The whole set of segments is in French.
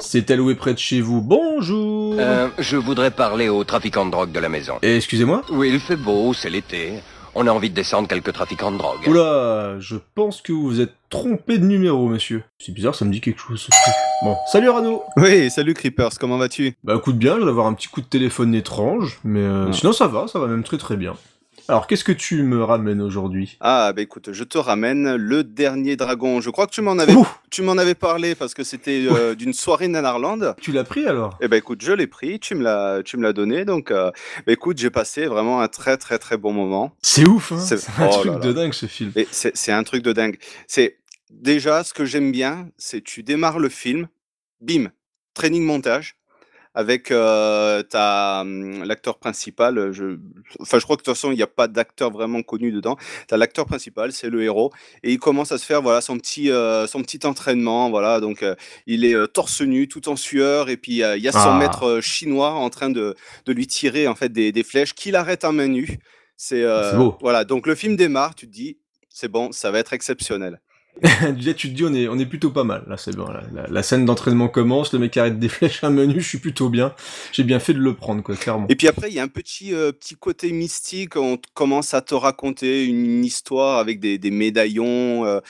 C'est alloué près de chez vous. Bonjour Euh, je voudrais parler au trafiquant de drogue de la maison. Eh, Excusez-moi Oui, il fait beau, c'est l'été. On a envie de descendre quelques trafiquants de drogue. Oula, je pense que vous vous êtes trompé de numéro, monsieur. C'est bizarre, ça me dit quelque chose, ce truc. Bon, salut Rano Oui, salut Creepers, comment vas-tu? Bah écoute bien, je vais avoir un petit coup de téléphone étrange, mais euh, Ouais. sinon ça va, ça va même très très bien. Alors, qu'est-ce que tu me ramènes aujourd'hui? Ah bah écoute, je te ramène le dernier dragon. Je crois que tu m'en avais, tu m'en avais parlé parce que c'était euh, d'une soirée Nanarland. Tu l'as pris alors? Eh ben écoute, je l'ai pris, tu me l'as, tu me l'as donné, donc euh, bah, écoute, j'ai passé vraiment un très très très bon moment. C'est ouf, hein C'est- un oh truc là de dingue ce film. C'est un truc de dingue. C'est déjà ce que j'aime bien, c'est tu démarres le film, bim, training montage. Avec euh, hum, l'acteur principal, euh, je, enfin je crois que de toute façon il n'y a pas d'acteur vraiment connu dedans. Tu as l'acteur principal, c'est le héros, et il commence à se faire voilà son petit, euh, son petit entraînement, voilà donc euh, il est torse nu, tout en sueur, et puis il y a son Ah. maître chinois en train de, de lui tirer en fait des, des flèches qu'il arrête à main nue. C'est C'est beau. voilà donc le film démarre, tu te dis c'est bon, ça va être exceptionnel. Déjà, tu te dis, on est, on est plutôt pas mal. Là, c'est bon. La, scène d'entraînement commence, le mec arrête des flèches à menu, je suis plutôt bien. J'ai bien fait de le prendre, clairement. Et puis après, il y a un petit, euh, petit côté mystique. On commence à te raconter une histoire avec des, médaillons. euh,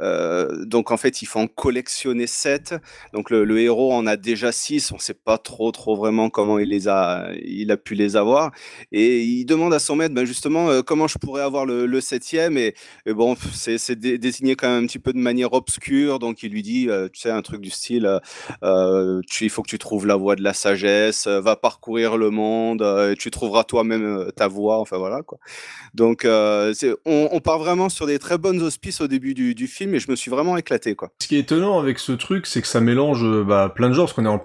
euh, donc en fait, il faut en collectionner sept. Donc le, héros en a déjà six. On ne sait pas trop, trop vraiment comment il les a, il a pu les avoir. Et il demande à son maître, ben justement, comment je pourrais avoir le, le septième. Et, bon, c'est c'est dé- désigné quand même un petit peu de manière obscure. Donc il lui dit, euh, tu sais, un truc du style. euh, euh, tu, il faut que tu trouves la voie de la sagesse, va parcourir le monde, et tu trouveras toi-même ta voie, enfin voilà quoi. Donc on, on part vraiment sur des très bonnes auspices au début du, du film et je me suis vraiment éclaté quoi. Ce qui est étonnant avec ce truc, c'est que ça mélange bah, plein de genres, parce qu'on est en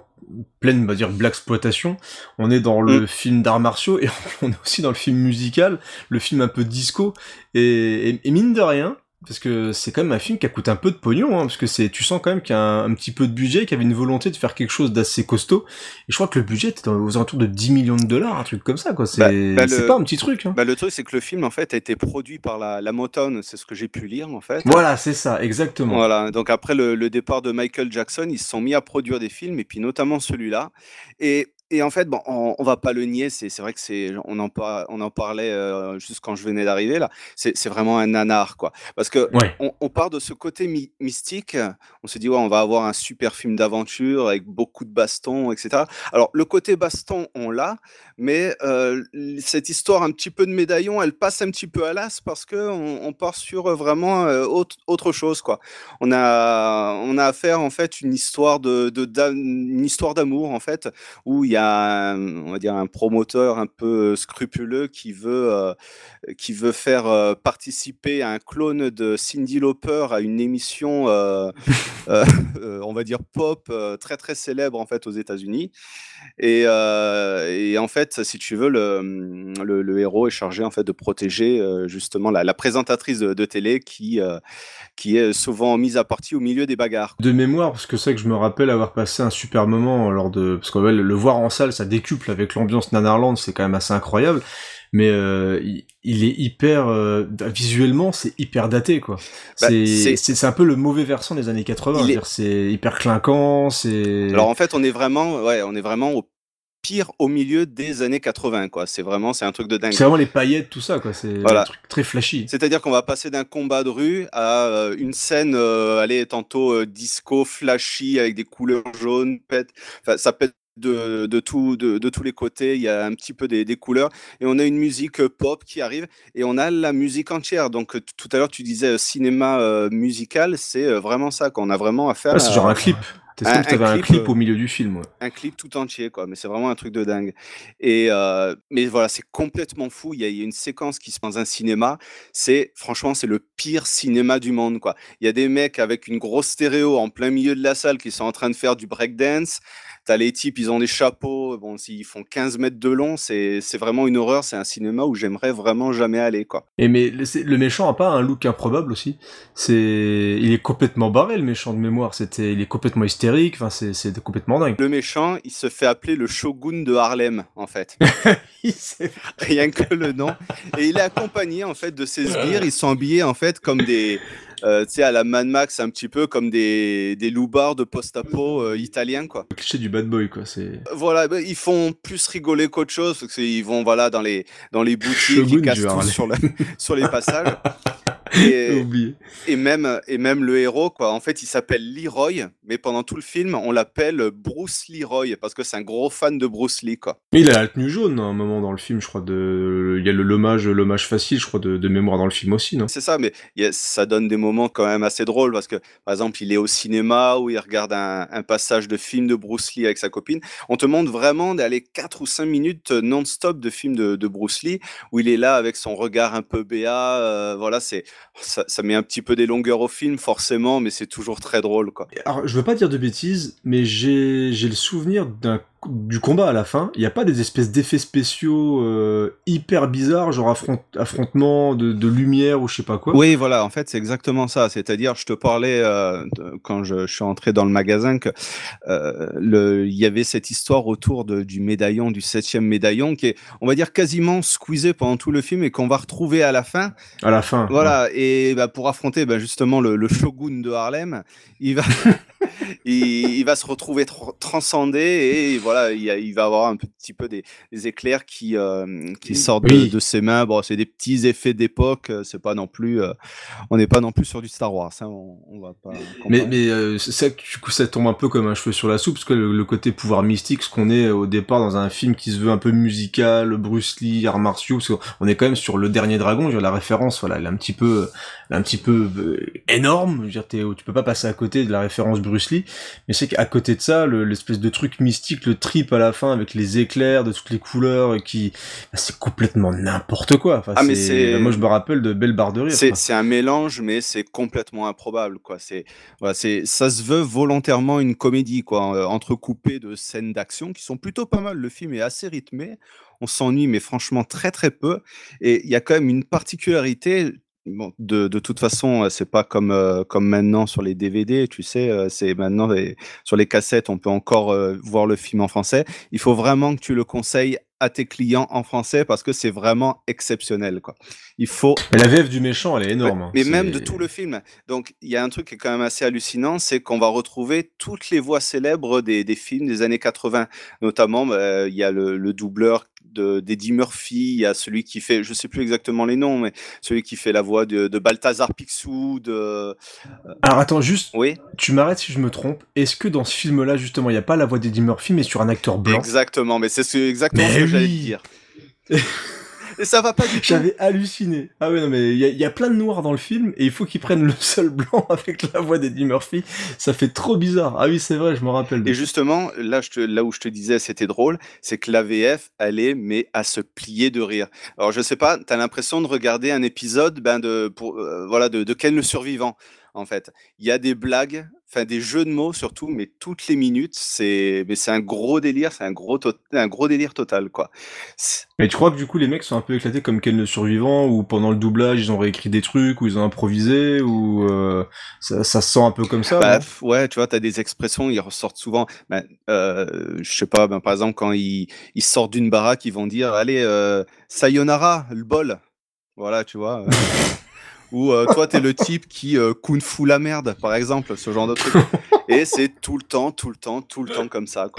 pleine, on va dire, black exploitation. On est dans le film d'arts martiaux et on est aussi dans le film musical, le film un peu disco. Et, et- et mine de rien, parce que c'est quand même un film qui a coûté un peu de pognon, hein, parce que c'est, tu sens quand même qu'il y a un, un petit peu de budget, qu'il y avait une volonté de faire quelque chose d'assez costaud. Et je crois que le budget était aux alentours de 10 millions de dollars, un truc comme ça, quoi. C'est, Bah, bah, c'est pas un petit truc, hein. Bah, le truc c'est que le film en fait a été produit par la, la Motown, c'est ce que j'ai pu lire en fait. Voilà, c'est ça, exactement. Voilà, donc après le, le départ de Michael Jackson, ils se sont mis à produire des films, et puis notamment celui-là. Et, et en fait, bon, on, on va pas le nier, c'est vrai que c'est, on en, par- on en parlait euh, juste quand je venais d'arriver là, c'est vraiment un nanar, quoi. Parce que Ouais. on, on part de ce côté my- mystique, on se dit, ouais, on va avoir un super film d'aventure avec beaucoup de bastons, etc. Alors, le côté baston, on l'a, mais euh, cette histoire un petit peu de médaillon, elle passe un petit peu à l'as parce que on, on part sur euh, vraiment euh, autre, autre chose, quoi. On a, on a affaire, en fait, une histoire de, de- une histoire d'amour, en fait, où il y a, un- on va dire, un promoteur un peu euh, scrupuleux qui veut, euh, qui veut faire euh, participer un clone de Cindy Lauper à une émission, on va dire pop, très très célèbre en fait aux États-Unis. Et, et en fait, si tu veux, le, le, le héros est chargé en fait de protéger justement la, la présentatrice de, de télé qui, qui est souvent mise à partie au milieu des bagarres. de mémoire, parce que c'est que je me rappelle avoir passé un super moment lors de... Parce que le voir en salle, ça décuple avec l'ambiance Nanarland, c'est quand même assez incroyable. Mais euh, il, il est hyper... euh, visuellement, c'est hyper daté, quoi. Bah, c'est c'est- c'est c'est un peu le mauvais versant des années 80. Il je veux est- dire, C'est hyper clinquant, c'est... Alors en fait, on est vraiment, ouais, on est vraiment au pire au milieu des années 80, quoi. C'est vraiment, c'est un truc de dingue. C'est vraiment les paillettes, tout ça, quoi. C'est Voilà. un truc très flashy. C'est-à-dire qu'on va passer d'un combat de rue à euh, une scène, euh, allez, tantôt euh, disco, flashy, avec des couleurs jaunes, pète, enfin, ça pète de, de, tout, de, de tous les côtés, il y a un petit peu des, des couleurs, et on a une musique euh, pop qui arrive, et on a la musique entière. Donc euh, tout à l'heure, tu disais euh, cinéma euh, musical, c'est vraiment ça, qu'on a vraiment affaire Ouais, c'est genre un clip. C'est un- t'avais un un clip, euh, au milieu du film, ouais. un clip tout entier, quoi. Mais c'est vraiment un truc de dingue. Et euh, mais voilà, c'est complètement fou. Il y, a, il y a une séquence qui se passe dans un cinéma. C'est franchement, c'est le pire cinéma du monde, quoi. Il y a des mecs avec une grosse stéréo en plein milieu de la salle qui sont en train de faire du breakdance. T'as les types, ils ont des chapeaux. Bon, s'ils font 15 mètres de long, c'est vraiment une horreur. C'est un cinéma où j'aimerais vraiment jamais aller, quoi. Et mais le méchant a pas un look improbable aussi? C'est, il est complètement barré le méchant de mémoire. C'était, il est complètement hystérique. Enfin, c'est c'est complètement dingue. Le méchant, il se fait appeler le shogun de Harlem, en fait. Rien que le nom. Et il est accompagné, en fait, de ses sbires. Ils sont habillés, en fait, comme des... euh, tu sais, à la Mad Max, un petit peu comme des, des loupards de post-apo euh, italiens, quoi. le cliché du bad boy, quoi. C'est Voilà, bah, ils font plus rigoler qu'autre chose, parce qu'ils vont, voilà, dans les, dans les boutiques, ils cassent tout sur, le- sur les passages. Et, même, et même le héros, quoi. En fait, il s'appelle Leroy, mais pendant tout le film, on l'appelle Bruce Leroy parce que c'est un gros fan de Bruce Lee, quoi. Mais il a la tenue jaune à un moment dans le film, je crois. De... Il y a le l'hommage, l'hommage facile, je crois, de, de mémoire dans le film aussi, non? C'est ça, mais a- ça donne des moments quand même assez drôles parce que, par exemple, il est au cinéma où il regarde un, un passage de film de Bruce Lee avec sa copine. On te montre vraiment d'aller 4 ou 5 minutes non-stop de film de, de Bruce Lee où il est là avec son regard un peu béat. euh, voilà, c'est ça, met un petit peu des longueurs au film, forcément, mais c'est toujours très drôle, quoi. Alors, je veux pas dire de bêtises, mais j'ai le souvenir d'un du combat à la fin. Il y a pas des espèces d'effets spéciaux euh, hyper bizarres, genre affront- affrontement de, de lumière ou je sais pas quoi? Oui, voilà, en fait, c'est exactement ça. C'est-à-dire, je te parlais euh, de- quand je, je suis entré dans le magasin que euh, le, il y avait cette histoire autour de- du médaillon, du septième médaillon, qui est, on va dire, quasiment squeezé pendant tout le film et qu'on va retrouver à la fin. À la fin. Voilà, et bah, pour affronter bah, justement le, le shogun de Harlem, il va, il, il va se retrouver tr- transcendé et voilà, il, y a- il va avoir un petit peu des, des éclairs qui, euh, qui sortent de, Oui. de ses mains. Bon, c'est des petits effets d'époque, euh, c'est pas non plus, euh, on n'est pas non plus sur du Star Wars, hein, on, on va pas. Mais, comparer. mais euh, c'est ça, du coup, ça tombe un peu comme un cheveu sur la soupe, parce que le, le côté pouvoir mystique, ce qu'on est au départ dans un film qui se veut un peu musical, Bruce Lee, arts martiaux, parce qu'on est quand même sur le dernier dragon, je veux dire, la référence, voilà, elle est un petit peu, un petit peu énorme, je veux dire, tu peux pas passer à côté de la référence Bruce Lee, mais c'est qu'à côté de ça, le- l'espèce de truc mystique, le trip à la fin avec les éclairs de toutes les couleurs, qui, bah, c'est complètement n'importe quoi. Enfin, Ah, mais c'est- moi je me rappelle de belles barres de rire. C'est c'est un mélange, mais c'est complètement improbable, quoi. C'est voilà, c'est ça se veut volontairement une comédie, quoi, euh, entrecoupée de scènes d'action qui sont plutôt pas mal. Le film est assez rythmé, on s'ennuie, mais franchement très très peu. Et il y a quand même une particularité. Bon, de, de toute façon, euh, c'est pas comme euh, comme maintenant sur les DVD, tu sais, euh, c'est maintenant les- sur les cassettes, on peut encore euh, voir le film en français. Il faut vraiment que tu le conseilles à tes clients en français parce que c'est vraiment exceptionnel, quoi. Il faut Mais la VF du méchant, elle est énorme. hein. mais même de tout le film. Donc, il y a un truc qui est quand même assez hallucinant, c'est qu'on va retrouver toutes les voix célèbres des, des films des années 80. Notamment, bah, il y a le, le doubleur de- d'Eddie Murphy, il y a celui qui fait, je sais plus exactement les noms, mais celui qui fait la voix de, de Balthazar Picsou, de... Alors attends, juste, Oui, tu m'arrêtes si je me trompe. Est-ce que dans ce film-là, justement, il n'y a pas la voix d'Eddie Murphy, mais sur un acteur blanc? Exactement, mais c'est ce- exactement Mais ce que j'allais oui. te dire. Et ça va pas du tout. J'avais halluciné. Ah ouais, non, mais il y, a- il y a plein de noirs dans le film, et il faut qu'ils prennent le seul blanc avec la voix d'Eddie Murphy. Ça fait trop bizarre. Ah oui, c'est vrai, je me rappelle. Et justement, là, je te- là où je te disais c'était drôle, c'est que la VF, elle est mais à se plier de rire. Alors je sais pas, tu as l'impression de regarder un épisode ben, de, pour, euh, voilà, de, de Ken le survivant, en fait. Il y a des blagues, enfin des jeux de mots surtout, mais toutes les minutes, c'est mais c'est un gros délire, c'est un gros, un gros délire total, quoi. Mais tu crois que du coup, les mecs sont un peu éclatés comme Ken le survivant, ou pendant le doublage, ils ont réécrit des trucs, ou ils ont improvisé, ou euh, ça, ça se sent un peu comme ça Bah, ouais, tu vois, tu as des expressions, ils ressortent souvent. Ben, euh, je sais pas, ben, par exemple, quand ils, ils sortent d'une baraque, ils vont dire Allez, euh, sayonara, le bol. Voilà, tu vois. Ou euh, toi, tu es le type qui euh, kung fu la merde, par exemple, ce genre de truc. Et c'est tout le temps, tout le temps, tout le temps comme ça.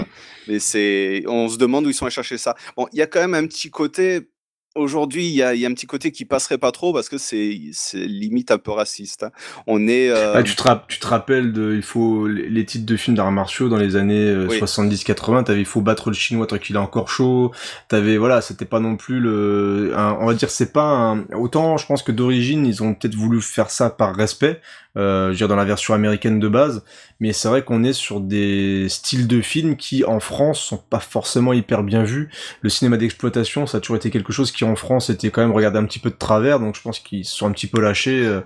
Mais c'est, on se demande où ils sont allés chercher ça. Bon, il y a quand même un petit côté. Aujourd'hui, il y y a un petit côté qui passerait pas trop parce que c'est limite un peu raciste. hein. On est. euh, Ah, tu, te rapp- tu te rappelles de, il faut, les les titres de films d'arts martiaux dans les années euh, Oui. 70-80, t'avais il faut battre le chinois tant qu'il est encore chaud, t'avais, voilà, c'était pas non plus le, un- on va dire, c'est pas un, autant, je pense que d'origine, ils ont peut-être voulu faire ça par respect, euh, je veux dire, dans la version américaine de base, mais c'est vrai qu'on est sur des styles de films qui, en France, sont pas forcément hyper bien vus. Le cinéma d'exploitation, ça a toujours été quelque chose qui, en France, était quand même regardé un petit peu de travers, donc je pense qu'ils se sont un petit peu lâchés, euh,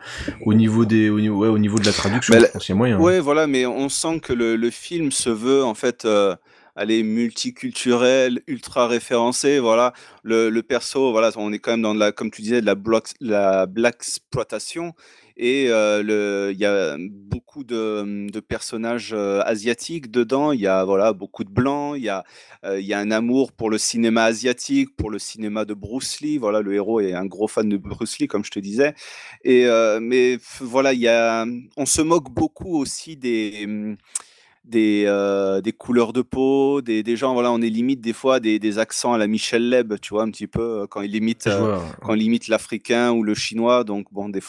au niveau des, au niveau, ouais, au niveau de la traduction, y a moyen. hein. Ouais, voilà, mais on sent que le, le film se veut en fait euh, aller multiculturel, ultra référencé. Voilà, le, le perso, voilà, on est quand même dans de la, comme tu disais, de la bloc, la black exploitation. Et il y a beaucoup de, de personnages asiatiques dedans. Il y a voilà beaucoup de blancs. Il y a il y a un amour pour le cinéma asiatique, pour le cinéma de Bruce Lee. Voilà, le héros est un gros fan de Bruce Lee, comme je te disais. Et mais voilà, il y a, on se moque beaucoup aussi des des, euh, des couleurs de peau, des, des, gens, voilà, on est limite des fois des, des, accents à la Michel Leb, tu vois, un petit peu, euh, quand il imite, euh, quand il imite l'africain ou le chinois. Donc, bon, des,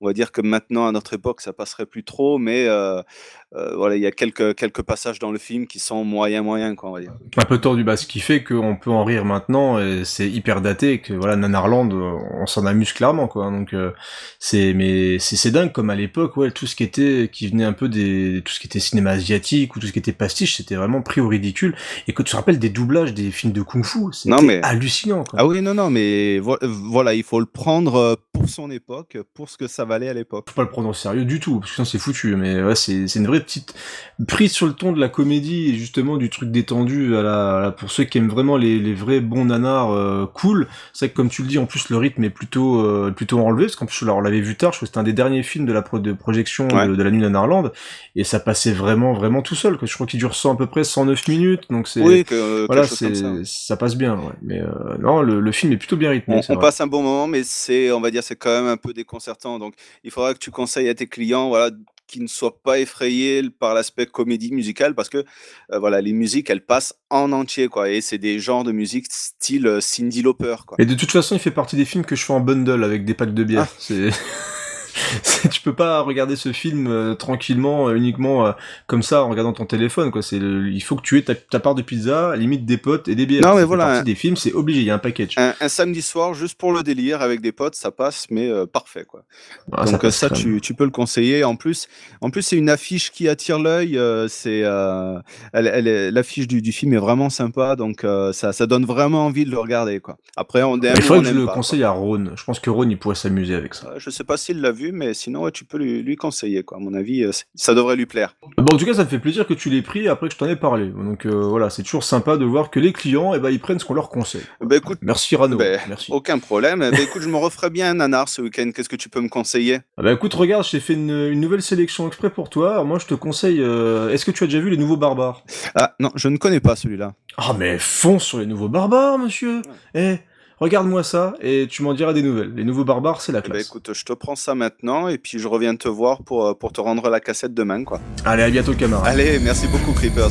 on va dire que maintenant, à notre époque, ça passerait plus trop, mais euh, euh, voilà, il y a quelques, quelques passages dans le film qui sont moyens, moyens, quoi, on va dire. Un peu tordu, bah, ce qui fait qu'on peut en rire maintenant, et c'est hyper daté, et que voilà, Nanarland, on s'en amuse clairement, quoi. Donc, euh, c'est, mais c'est dingue, comme à l'époque, ouais, tout ce qui était, qui venait un peu des, tout ce qui était cinéma asiatique, ou tout ce qui était pastiche, c'était vraiment pris au ridicule. Et que tu te rappelles des doublages des films de kung-fu, c'était mais... hallucinant, quoi. Ah oui, non, non, mais voilà, il faut le prendre pour son époque, pour ce que ça à l'époque. Faut pas le prendre au sérieux du tout, parce que c'est foutu. Mais ouais, c'est une vraie petite prise sur le ton de la comédie et justement du truc détendu à la, pour ceux qui aiment vraiment les, les vrais bons nanars euh, cool. C'est vrai que comme tu le dis, en plus le rythme est plutôt euh, plutôt enlevé, parce qu'en plus on l'avait vu tard. Je crois que c'était un des derniers films de la de projection de, la nuit Nanarland et ça passait vraiment vraiment tout seul. Que je crois qu'il dure 100 à peu près 109 minutes, donc c'est oui, que, voilà, c'est ça. passe bien. Ouais. Mais euh, non, le, le, film est plutôt bien rythmé. On, on passe un bon moment, mais c'est on va dire c'est quand même un peu déconcertant. Donc il faudra que tu conseilles à tes clients, voilà, qui ne soient pas effrayés par l'aspect comédie musicale parce que euh, voilà les musiques elles passent en entier quoi et c'est des genres de musique style euh, Cindy Lauper quoi. Et de toute façon il fait partie des films que je fais en bundle avec des packs de bière. Ah. Tu peux pas regarder ce film euh, tranquillement, euh, uniquement euh, comme ça, en regardant ton téléphone, quoi. C'est il faut que tu aies ta, part de pizza, limite des potes et des bières. Non, mais voilà. des films, c'est obligé, il y a un package. Un, samedi soir, juste pour le délire, avec des potes, ça passe, mais parfait, quoi. Ah, Donc ça, tu, tu, peux le conseiller. En plus, en plus, c'est une affiche qui attire l'œil. c'est, elle, l'affiche du, du, film est vraiment sympa, donc ça, ça donne vraiment envie de le regarder, quoi. Après, on que je le conseille à Ron. Je pense que Ron, il pourrait s'amuser avec ça. je sais pas s'il l'a vu mais sinon, tu peux lui, conseiller, quoi. À mon avis, euh, ça devrait lui plaire. Bon, en tout cas, ça me fait plaisir que tu l'aies pris après que je t'en ai parlé. Donc euh, voilà, c'est toujours sympa de voir que les clients, eh ben, ils prennent ce qu'on leur conseille. Bah, écoute, merci Rano. Bah, merci. Aucun problème. bah, écoute, je me referai bien un nanar ce week-end. Qu'est-ce que tu peux me conseiller? Ah Bah écoute, regarde, j'ai fait une, nouvelle sélection exprès pour toi. Alors, moi, je te conseille. Euh, est-ce que tu as déjà vu les nouveaux barbares? Ah non, je ne connais pas celui-là. Ah mais fonce sur les nouveaux barbares, monsieur. Eh regarde-moi ça et tu m'en diras des nouvelles. Les nouveaux barbares, c'est la eh ben, classe. écoute, je te prends ça maintenant et puis je reviens te voir pour, euh, pour te rendre la cassette demain, quoi. Allez, à bientôt, camarade. Allez, merci beaucoup, Creepers.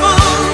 trouble.